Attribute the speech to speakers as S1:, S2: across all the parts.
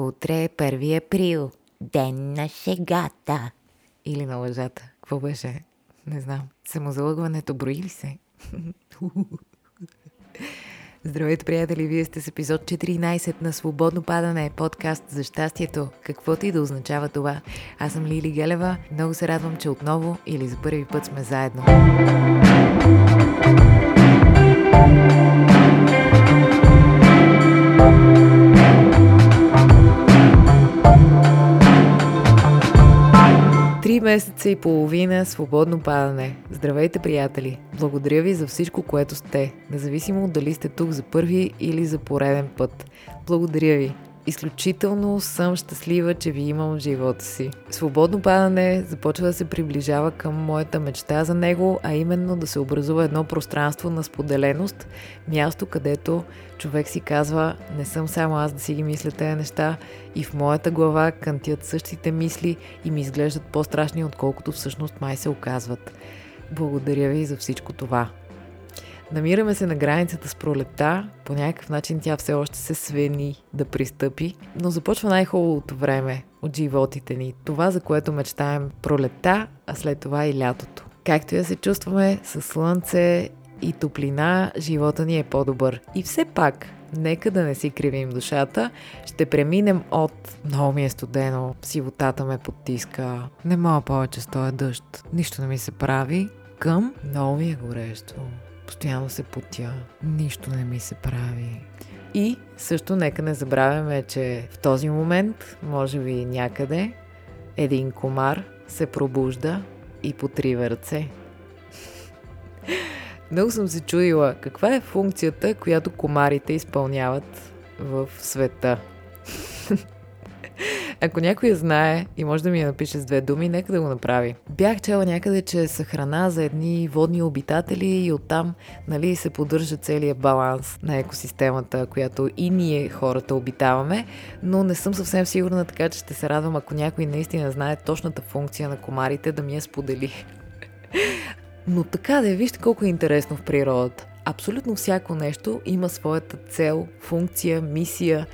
S1: Утре е 1 април. Ден на шегата. Или на лъжата. Какво беше? Не знам. Самозалъгването брои ли се? Здравейте, приятели! Вие сте с епизод 14 на Свободно падане, подкаст за щастието, каквото и да означава това. Аз съм Лили Гелева. Много се радвам, че отново или за първи път сме заедно. Три месеца и половина свободно падане. Здравейте, приятели! Благодаря ви за всичко, което сте, независимо дали сте тук за първи или за пореден път. Благодаря ви! Изключително съм щастлива, че ви имам в живота си. Свободно падане започва да се приближава към моята мечта за него, а именно да се образува едно пространство на споделеност, място, където човек си казва, не съм само аз да си ги мисля тези неща и в моята глава кантят същите мисли и ми изглеждат по-страшни, отколкото всъщност май се оказват. Благодаря ви за всичко това. Намираме се на границата с пролета, по някакъв начин тя все още се свени да пристъпи, но започва най-хубавото време от животите ни, това за което мечтаем пролета, а след това и лятото. Както я се чувстваме с слънце и топлина, живота ни е по-добър. И все пак, нека да не си кривим душата, ще преминем от много ми е студено, сивотата ме потиска, не мога повече с този дъжд, нищо не ми се прави, към много ми е горещо постоянно се путя, нищо не ми се прави. И също нека не забравяме, че в този момент, може би някъде, един комар се пробужда и потрива ръце. Много съм се чудила каква е функцията, която комарите изпълняват в света. Ако някой знае и може да ми я напише с две думи, нека да го направи. Бях чела някъде, че са храна за едни водни обитатели и оттам нали, се поддържа целият баланс на екосистемата, която и ние хората обитаваме, но не съм съвсем сигурна, така че ще се радвам, ако някой наистина знае точната функция на комарите, да ми я сподели. Но така да е, вижте колко е интересно в природата. Абсолютно всяко нещо има своята цел, функция, мисия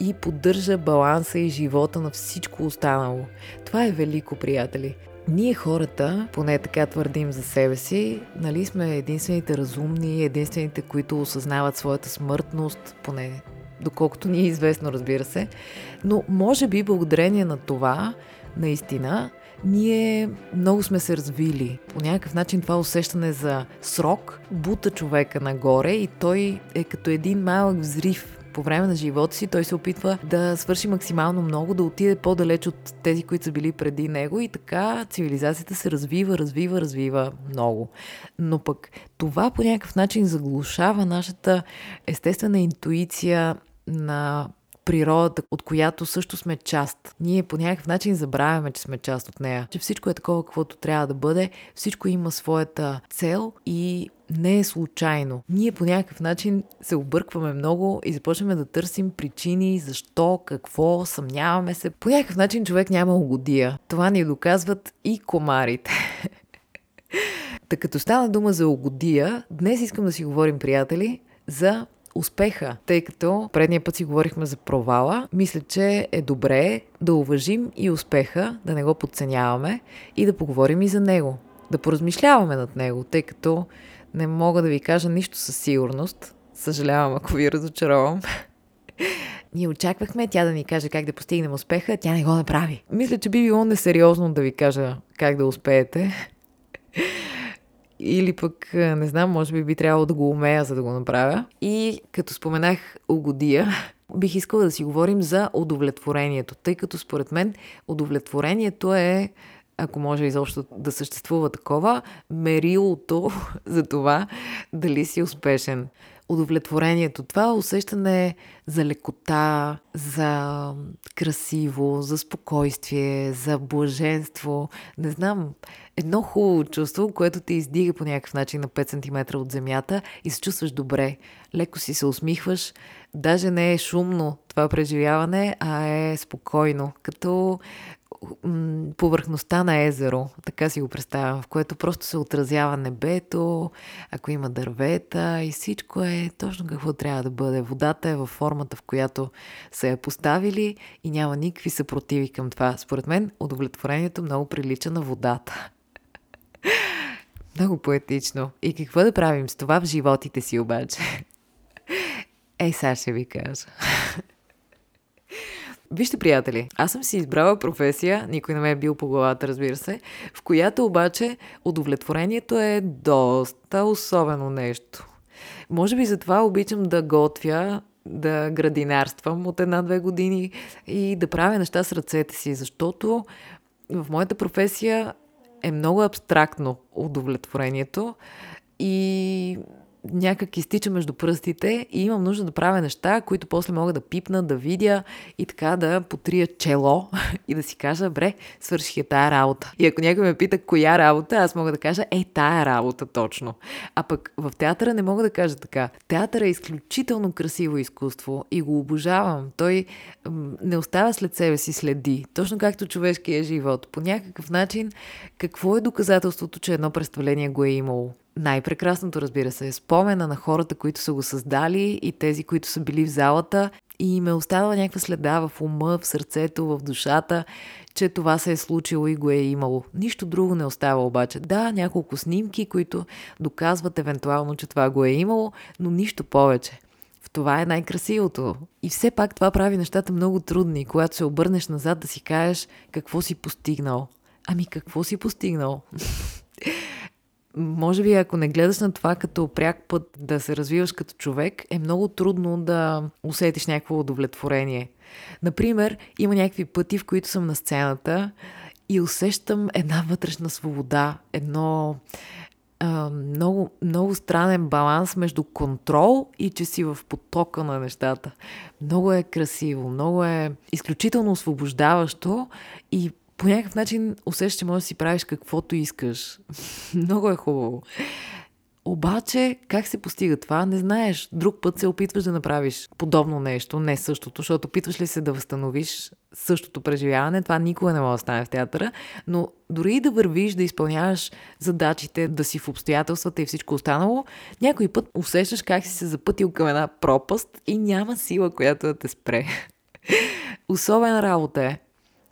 S1: и поддържа баланса и живота на всичко останало. Това е велико, приятели. Ние хората, поне така твърдим за себе си, нали сме единствените разумни, единствените, които осъзнават своята смъртност, поне доколкото ни е известно, разбира се. Но може би благодарение на това, наистина, ние много сме се развили. По някакъв начин това усещане за срок бута човека нагоре и той е като един малък взрив по време на живота си той се опитва да свърши максимално много, да отиде по-далеч от тези, които са били преди него и така цивилизацията се развива, развива, развива много. Но пък това по някакъв начин заглушава нашата естествена интуиция на природата, от която също сме част. Ние по някакъв начин забравяме, че сме част от нея. Че всичко е такова, каквото трябва да бъде, всичко има своята цел и не е случайно. Ние по някакъв начин се объркваме много и започваме да търсим причини, защо, какво, съмняваме се. По някакъв начин човек няма угодия. Това ни доказват и комарите. Та като стана дума за угодия, днес искам да си говорим, приятели, за успеха, тъй като предния път си говорихме за провала. Мисля, че е добре да уважим и успеха, да не го подценяваме и да поговорим и за него, да поразмишляваме над него, тъй като не мога да ви кажа нищо със сигурност. Съжалявам, ако ви разочаровам. Ние очаквахме тя да ни каже как да постигнем успеха, тя не го направи. Мисля, че би било несериозно да ви кажа как да успеете. Или пък, не знам, може би би трябвало да го умея, за да го направя. И като споменах угодия, бих искала да си говорим за удовлетворението, тъй като според мен удовлетворението е ако може изобщо да съществува такова, мерилото за това дали си успешен. Удовлетворението, това усещане за лекота, за красиво, за спокойствие, за блаженство, не знам, едно хубаво чувство, което те издига по някакъв начин на 5 см от земята и се чувстваш добре. Леко си се усмихваш, даже не е шумно това преживяване, а е спокойно, като повърхността на езеро, така си го представям, в което просто се отразява небето, ако има дървета и всичко е точно какво трябва да бъде. Водата е във формата, в която са я поставили и няма никакви съпротиви към това. Според мен удовлетворението много прилича на водата. Много поетично. И какво да правим с това в животите си обаче? Ей, сега ще ви кажа. Вижте, приятели, аз съм си избрала професия, никой не ме е бил по главата, разбира се, в която обаче удовлетворението е доста особено нещо. Може би затова обичам да готвя, да градинарствам от една-две години и да правя неща с ръцете си, защото в моята професия е много абстрактно удовлетворението и някак изтича между пръстите и имам нужда да правя неща, които после мога да пипна, да видя и така да потрия чело и да си кажа, бре, свърших е тая работа. И ако някой ме пита коя работа, аз мога да кажа, ей, тая работа точно. А пък в театъра не мога да кажа така. Театър е изключително красиво изкуство и го обожавам. Той не оставя след себе си следи, точно както човешкия живот. По някакъв начин, какво е доказателството, че едно представление го е имало? Най-прекрасното, разбира се, е спомена на хората, които са го създали и тези, които са били в залата и им е оставила някаква следа в ума, в сърцето, в душата, че това се е случило и го е имало. Нищо друго не остава обаче. Да, няколко снимки, които доказват евентуално, че това го е имало, но нищо повече. В това е най-красивото. И все пак това прави нещата много трудни, когато се обърнеш назад да си кажеш какво си постигнал. Ами какво си постигнал? може би ако не гледаш на това като пряк път да се развиваш като човек, е много трудно да усетиш някакво удовлетворение. Например, има някакви пъти, в които съм на сцената и усещам една вътрешна свобода, едно а, много, много странен баланс между контрол и че си в потока на нещата. Много е красиво, много е изключително освобождаващо и по някакъв начин усещаш, че можеш да си правиш каквото искаш. Много е хубаво. Обаче, как се постига това, не знаеш. Друг път се опитваш да направиш подобно нещо, не същото, защото опитваш ли се да възстановиш същото преживяване, това никога не може да стане в театъра, но дори и да вървиш, да изпълняваш задачите, да си в обстоятелствата и всичко останало, някой път усещаш как си се запътил към една пропаст и няма сила, която да те спре. Особена работа е.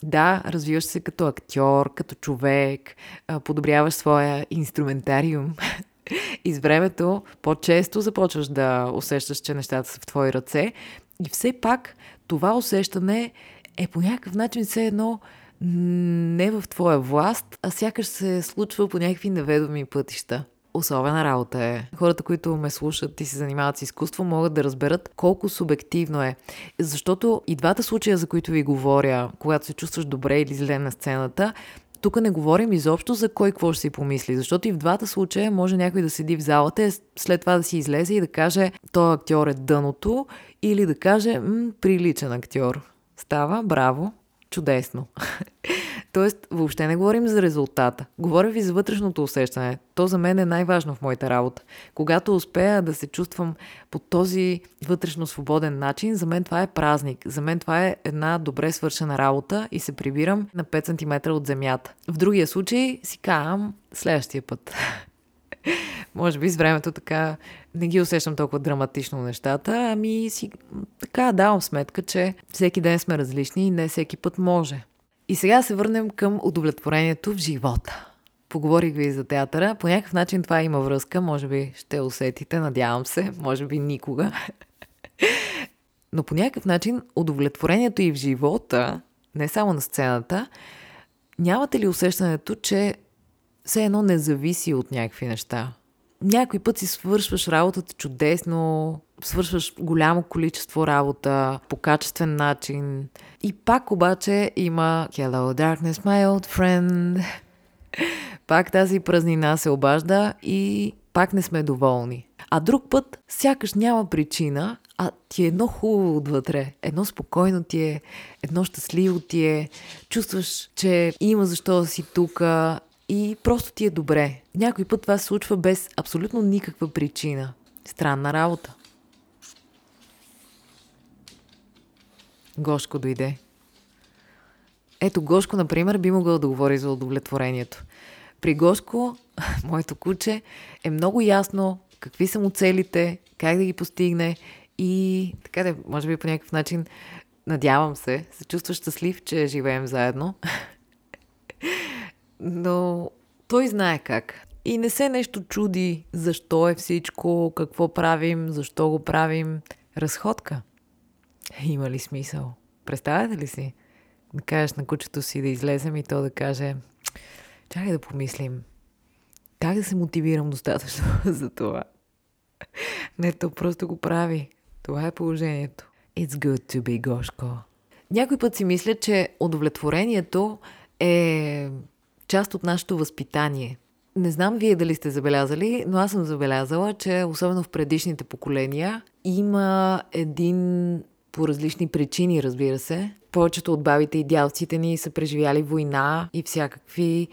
S1: Да, развиваш се като актьор, като човек, подобряваш своя инструментариум. И с времето по-често започваш да усещаш, че нещата са в твои ръце. И все пак това усещане е по някакъв начин все едно не в твоя власт, а сякаш се случва по някакви неведоми пътища особена работа е. Хората, които ме слушат и се занимават с изкуство, могат да разберат колко субективно е. Защото и двата случая, за които ви говоря, когато се чувстваш добре или зле на сцената, тук не говорим изобщо за кой какво ще си помисли, защото и в двата случая може някой да седи в залата, след това да си излезе и да каже, той актьор е дъното, или да каже, приличен актьор. Става, браво, чудесно. Тоест, въобще не говорим за резултата. Говоря ви за вътрешното усещане. То за мен е най-важно в моята работа. Когато успея да се чувствам по този вътрешно свободен начин, за мен това е празник. За мен това е една добре свършена работа и се прибирам на 5 см от земята. В другия случай си казвам следващия път. Може би с времето така не ги усещам толкова драматично нещата, ами си така давам сметка, че всеки ден сме различни и не всеки път може. И сега се върнем към удовлетворението в живота. Поговорих ви за театъра. По някакъв начин това има връзка. Може би ще усетите, надявам се. Може би никога. Но по някакъв начин удовлетворението и в живота, не само на сцената, нямате ли усещането, че все едно не зависи от някакви неща? Някой път си свършваш работата чудесно, свършваш голямо количество работа по качествен начин. И пак обаче има Hello darkness, my old friend. Пак тази празнина се обажда и пак не сме доволни. А друг път, сякаш няма причина, а ти е едно хубаво отвътре, едно спокойно ти е, едно щастливо ти е, чувстваш, че има защо да си тука и просто ти е добре. Някой път това се случва без абсолютно никаква причина. Странна работа. Гошко дойде. Ето Гошко, например, би могъл да говори за удовлетворението. При Гошко, моето куче, е много ясно какви са му целите, как да ги постигне и така да, може би по някакъв начин, надявам се, се чувства щастлив, че живеем заедно. Но той знае как. И не се нещо чуди защо е всичко, какво правим, защо го правим. Разходка. Има ли смисъл? Представяте ли си? Да кажеш на кучето си да излезем и то да каже чакай да помислим. Как да се мотивирам достатъчно за това? Не, то просто го прави. Това е положението. It's good to be Гошко. Някой път си мисля, че удовлетворението е част от нашето възпитание. Не знам вие дали сте забелязали, но аз съм забелязала, че особено в предишните поколения има един по различни причини, разбира се. Повечето от бабите и дялците ни са преживяли война и всякакви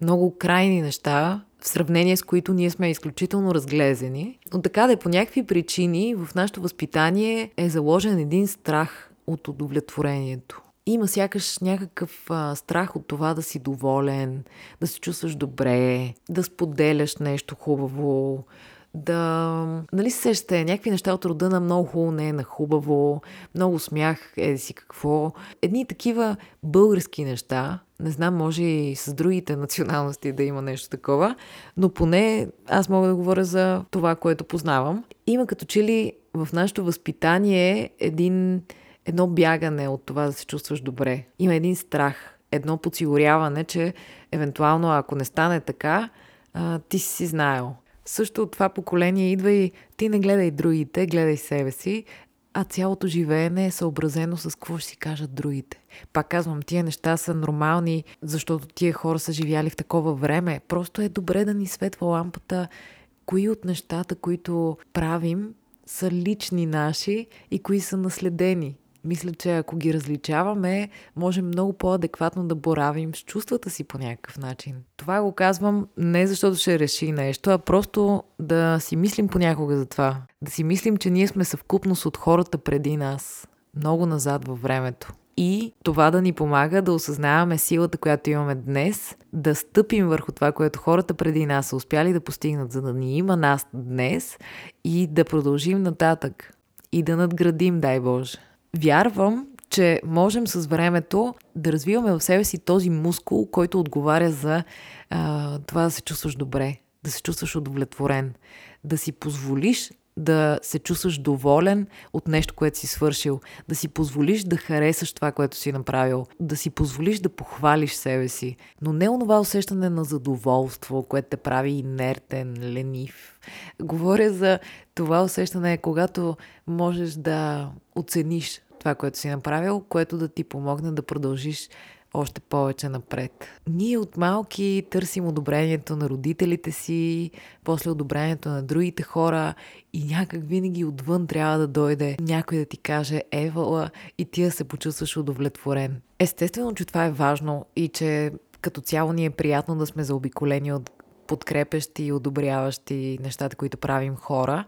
S1: много крайни неща, в сравнение с които ние сме изключително разглезени. Но така да е по някакви причини в нашето възпитание е заложен един страх от удовлетворението. Има сякаш някакъв а, страх от това да си доволен, да се чувстваш добре, да споделяш нещо хубаво, да... Нали се сещате, някакви неща от рода на много хубаво, не е на хубаво, много смях, еди си какво. Едни такива български неща, не знам, може и с другите националности да има нещо такова, но поне аз мога да говоря за това, което познавам. Има като че ли в нашето възпитание един, едно бягане от това да се чувстваш добре. Има един страх, едно подсигуряване, че евентуално ако не стане така, а, ти си знаел. Също от това поколение идва и ти не гледай другите, гледай себе си, а цялото живеене е съобразено с какво ще си кажат другите. Пак казвам, тия неща са нормални, защото тия хора са живяли в такова време. Просто е добре да ни светва лампата кои от нещата, които правим, са лични наши и кои са наследени. Мисля, че ако ги различаваме, можем много по-адекватно да боравим с чувствата си по някакъв начин. Това го казвам не защото ще реши нещо, а просто да си мислим понякога за това. Да си мислим, че ние сме съвкупност от хората преди нас. Много назад във времето. И това да ни помага да осъзнаваме силата, която имаме днес, да стъпим върху това, което хората преди нас са успяли да постигнат, за да ни има нас днес и да продължим нататък. И да надградим, дай Боже. Вярвам, че можем с времето да развиваме в себе си този мускул, който отговаря за а, това да се чувстваш добре, да се чувстваш удовлетворен, да си позволиш да се чувстваш доволен от нещо, което си свършил, да си позволиш да харесаш това, което си направил, да си позволиш да похвалиш себе си, но не онова усещане на задоволство, което те прави инертен, ленив. Говоря за това усещане, когато можеш да оцениш това, което си направил, което да ти помогне да продължиш още повече напред. Ние от малки търсим одобрението на родителите си, после одобрението на другите хора и някак винаги отвън трябва да дойде някой да ти каже Евала и ти да се почувстваш удовлетворен. Естествено, че това е важно и че като цяло ни е приятно да сме заобиколени от подкрепещи и одобряващи нещата, които правим хора.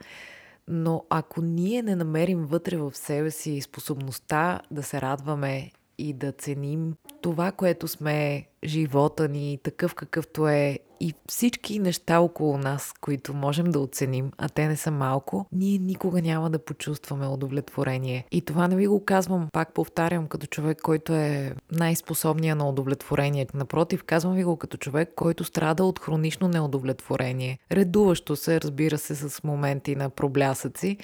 S1: Но ако ние не намерим вътре в себе си способността да се радваме и да ценим това, което сме, живота ни, такъв какъвто е и всички неща около нас, които можем да оценим, а те не са малко, ние никога няма да почувстваме удовлетворение. И това не ви го казвам, пак повтарям, като човек, който е най-способният на удовлетворение. Напротив, казвам ви го като човек, който страда от хронично неудовлетворение. Редуващо се, разбира се, с моменти на проблясъци,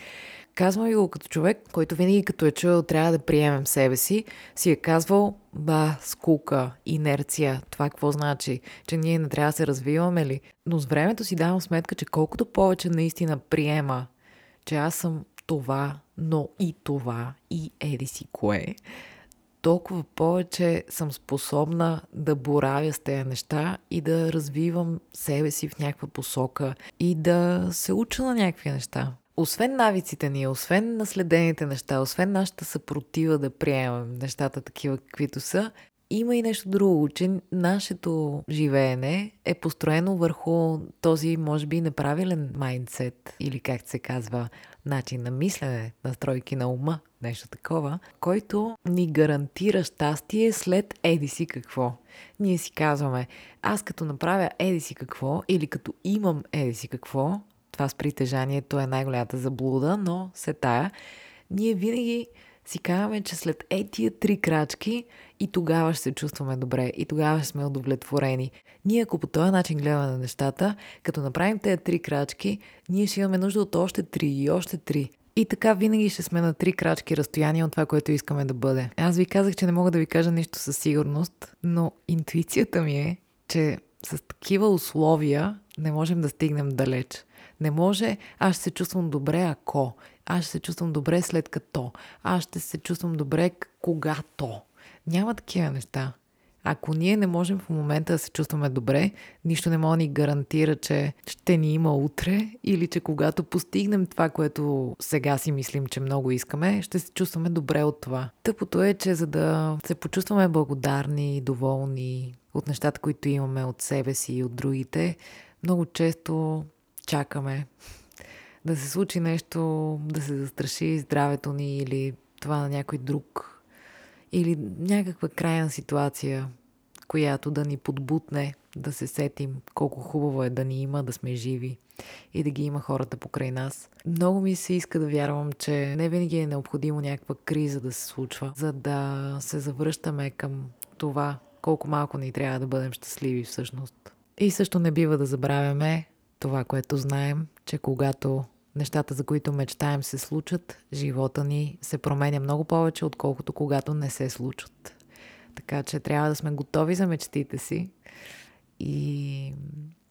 S1: Казвам ви го като човек, който винаги като е чуел трябва да приемем себе си, си е казвал, ба, скука, инерция, това какво значи, че ние не трябва да се развиваме ли. Но с времето си давам сметка, че колкото повече наистина приема, че аз съм това, но и това, и еди си кое, толкова повече съм способна да боравя с тези неща и да развивам себе си в някаква посока и да се уча на някакви неща освен навиците ни, освен наследените неща, освен нашата съпротива да приемем нещата такива каквито са, има и нещо друго, че нашето живеене е построено върху този, може би, неправилен майндсет или как се казва, начин на мислене, настройки на ума, нещо такова, който ни гарантира щастие след еди си какво. Ние си казваме, аз като направя еди си какво или като имам еди си какво, това с притежанието е най-голямата заблуда, но се тая, ние винаги си казваме, че след е тия три крачки и тогава ще се чувстваме добре, и тогава ще сме удовлетворени. Ние ако по този начин гледаме на нещата, като направим тези три крачки, ние ще имаме нужда от още три и още три. И така винаги ще сме на три крачки разстояние от това, което искаме да бъде. Аз ви казах, че не мога да ви кажа нищо със сигурност, но интуицията ми е, че с такива условия не можем да стигнем далеч. Не може, аз ще се чувствам добре ако, аз ще се чувствам добре след като, аз ще се чувствам добре когато. Няма такива неща. Ако ние не можем в момента да се чувстваме добре, нищо не може да ни гарантира, че ще ни има утре или че когато постигнем това, което сега си мислим, че много искаме, ще се чувстваме добре от това. Тъпото е, че за да се почувстваме благодарни, доволни от нещата, които имаме от себе си и от другите, много често чакаме да се случи нещо, да се застраши здравето ни или това на някой друг или някаква крайна ситуация, която да ни подбутне да се сетим колко хубаво е да ни има, да сме живи и да ги има хората покрай нас. Много ми се иска да вярвам, че не винаги е необходимо някаква криза да се случва, за да се завръщаме към това колко малко ни трябва да бъдем щастливи всъщност. И също не бива да забравяме това, което знаем, че когато нещата, за които мечтаем, се случат, живота ни се променя много повече, отколкото когато не се случат. Така че трябва да сме готови за мечтите си и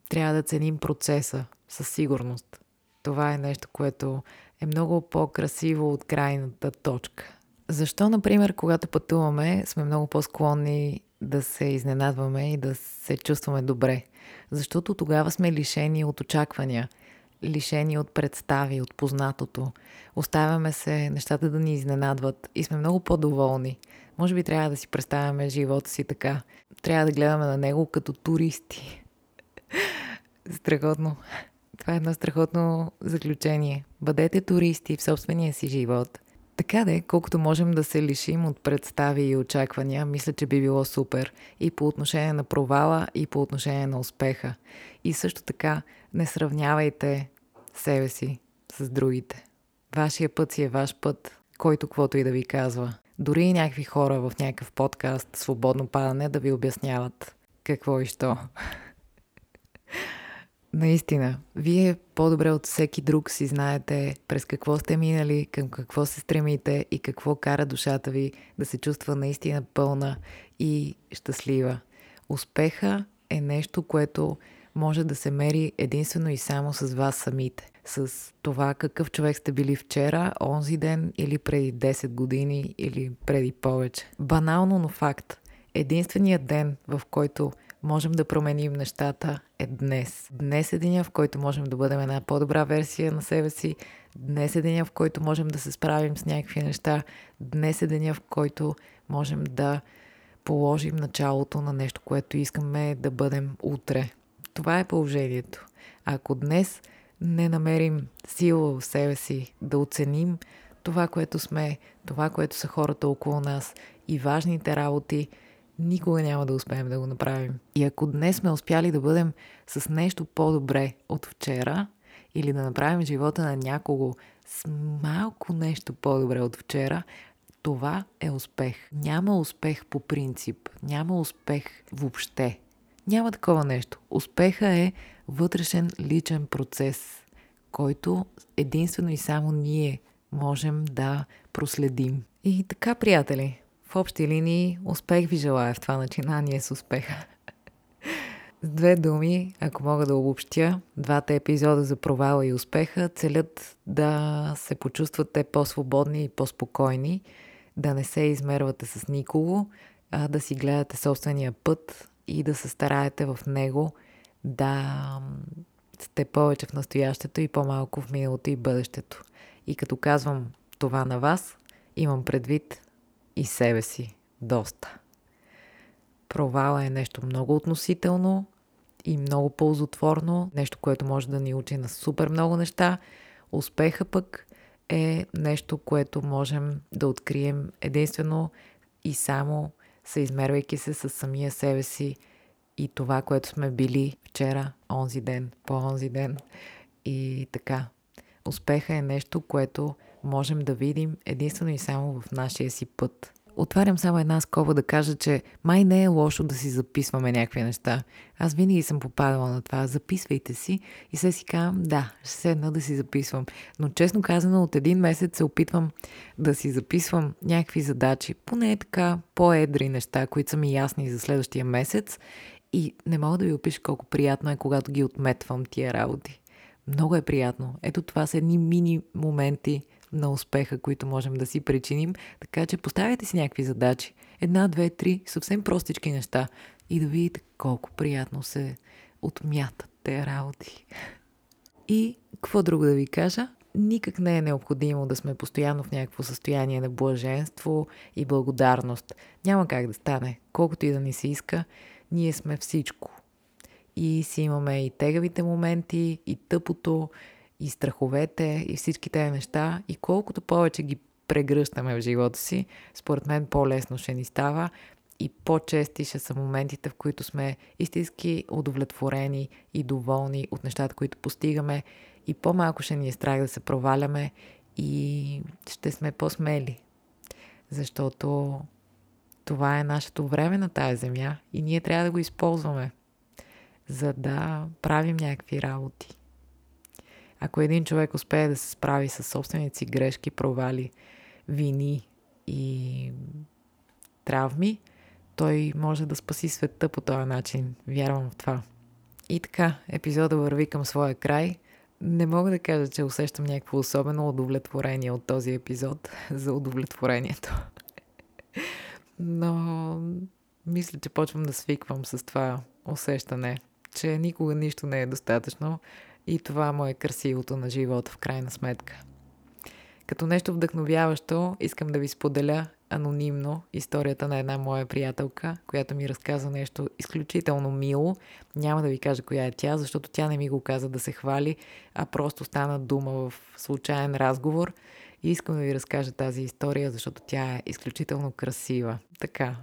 S1: трябва да ценим процеса със сигурност. Това е нещо, което е много по-красиво от крайната точка. Защо, например, когато пътуваме, сме много по-склонни да се изненадваме и да се чувстваме добре? Защото тогава сме лишени от очаквания – лишени от представи, от познатото. Оставяме се нещата да ни изненадват и сме много по-доволни. Може би трябва да си представяме живота си така. Трябва да гледаме на него като туристи. Страхотно. Това е едно страхотно заключение. Бъдете туристи в собствения си живот. Така де, колкото можем да се лишим от представи и очаквания, мисля, че би било супер. И по отношение на провала, и по отношение на успеха. И също така, не сравнявайте себе си с другите. Вашия път си е ваш път, който каквото и да ви казва. Дори и някакви хора в някакъв подкаст Свободно падане да ви обясняват какво и що. Наистина, вие по-добре от всеки друг си знаете през какво сте минали, към какво се стремите и какво кара душата ви да се чувства наистина пълна и щастлива. Успеха е нещо, което може да се мери единствено и само с вас самите. С това какъв човек сте били вчера, онзи ден или преди 10 години или преди повече. Банално, но факт. Единственият ден, в който можем да променим нещата е днес. Днес е деня, в който можем да бъдем една по-добра версия на себе си. Днес е деня, в който можем да се справим с някакви неща. Днес е деня, в който можем да положим началото на нещо, което искаме да бъдем утре. Това е положението. Ако днес не намерим сила в себе си да оценим това, което сме, това, което са хората около нас и важните работи, никога няма да успеем да го направим. И ако днес сме успяли да бъдем с нещо по-добре от вчера, или да направим живота на някого с малко нещо по-добре от вчера, това е успех. Няма успех по принцип. Няма успех въобще. Няма такова нещо. Успеха е вътрешен личен процес, който единствено и само ние можем да проследим. И така, приятели, в общи линии успех ви желая в това начинание с успеха. С две думи, ако мога да обобщя, двата епизода за провала и успеха целят да се почувствате по-свободни и по-спокойни, да не се измервате с никого, а да си гледате собствения път и да се стараете в него да сте повече в настоящето и по-малко в миналото и бъдещето. И като казвам това на вас, имам предвид и себе си доста. Провала е нещо много относително и много ползотворно, нещо, което може да ни учи на супер много неща. Успеха пък е нещо, което можем да открием единствено и само съизмервайки се с самия себе си и това, което сме били вчера, онзи ден, по-онзи ден. И така, успеха е нещо, което можем да видим единствено и само в нашия си път. Отварям само една скоба да кажа, че май не е лошо да си записваме някакви неща. Аз винаги съм попадала на това. Записвайте си и се си казвам, да, ще седна да си записвам. Но честно казано, от един месец се опитвам да си записвам някакви задачи, поне е така по-едри неща, които са ми ясни за следващия месец. И не мога да ви опиша колко приятно е, когато ги отметвам тия работи. Много е приятно. Ето това са едни мини моменти на успеха, които можем да си причиним. Така че поставяйте си някакви задачи. Една, две, три, съвсем простички неща. И да видите колко приятно се отмятат те работи. И какво друго да ви кажа? Никак не е необходимо да сме постоянно в някакво състояние на блаженство и благодарност. Няма как да стане. Колкото и да ни се иска, ние сме всичко. И си имаме и тегавите моменти, и тъпото, и страховете, и всички тези неща. И колкото повече ги прегръщаме в живота си, според мен по-лесно ще ни става и по-чести ще са моментите, в които сме истински удовлетворени и доволни от нещата, които постигаме и по-малко ще ни е страх да се проваляме и ще сме по-смели. Защото това е нашето време на тази земя и ние трябва да го използваме, за да правим някакви работи. Ако един човек успее да се справи с собствените си грешки, провали, вини и травми, той може да спаси света по този начин. Вярвам в това. И така, епизода върви към своя край. Не мога да кажа, че усещам някакво особено удовлетворение от този епизод за удовлетворението. Но мисля, че почвам да свиквам с това усещане, че никога нищо не е достатъчно, и това му е красивото на живота в крайна сметка. Като нещо вдъхновяващо, искам да ви споделя анонимно историята на една моя приятелка, която ми разказа нещо изключително мило. Няма да ви кажа коя е тя, защото тя не ми го каза да се хвали, а просто стана дума в случайен разговор. И искам да ви разкажа тази история, защото тя е изключително красива. Така,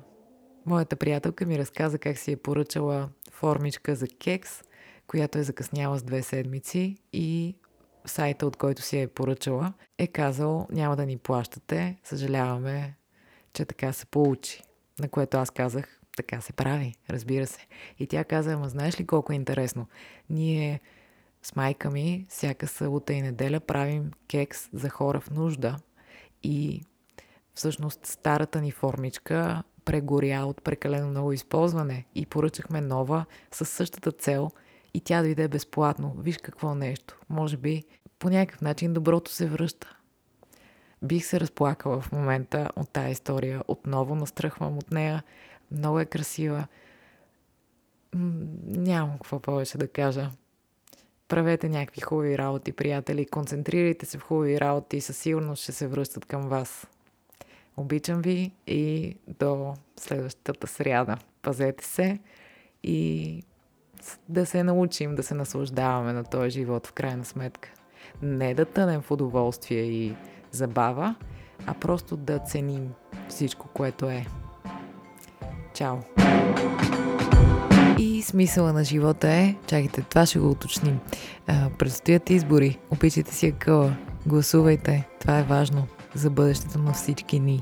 S1: моята приятелка ми разказа как си е поръчала формичка за кекс – която е закъсняла с две седмици и сайта, от който си е поръчала, е казал няма да ни плащате, съжаляваме, че така се получи. На което аз казах, така се прави, разбира се. И тя каза, ама знаеш ли колко е интересно? Ние с майка ми всяка събота и неделя правим кекс за хора в нужда и всъщност старата ни формичка прегоря от прекалено много използване и поръчахме нова със същата цел – и тя дойде безплатно. Виж какво нещо. Може би по някакъв начин доброто се връща. Бих се разплакала в момента от тази история. Отново настръхвам от нея. Много е красива. Нямам какво повече да кажа. Правете някакви хубави работи, приятели. Концентрирайте се в хубави работи и със сигурност ще се връщат към вас. Обичам ви и до следващата сряда. Пазете се и да се научим да се наслаждаваме на този живот в крайна сметка. Не да тънем в удоволствие и забава, а просто да ценим всичко, което е. Чао! И смисъла на живота е, чакайте, това ще го уточним. А, предстоят избори, опичайте си акъла, гласувайте, това е важно за бъдещето на всички ни.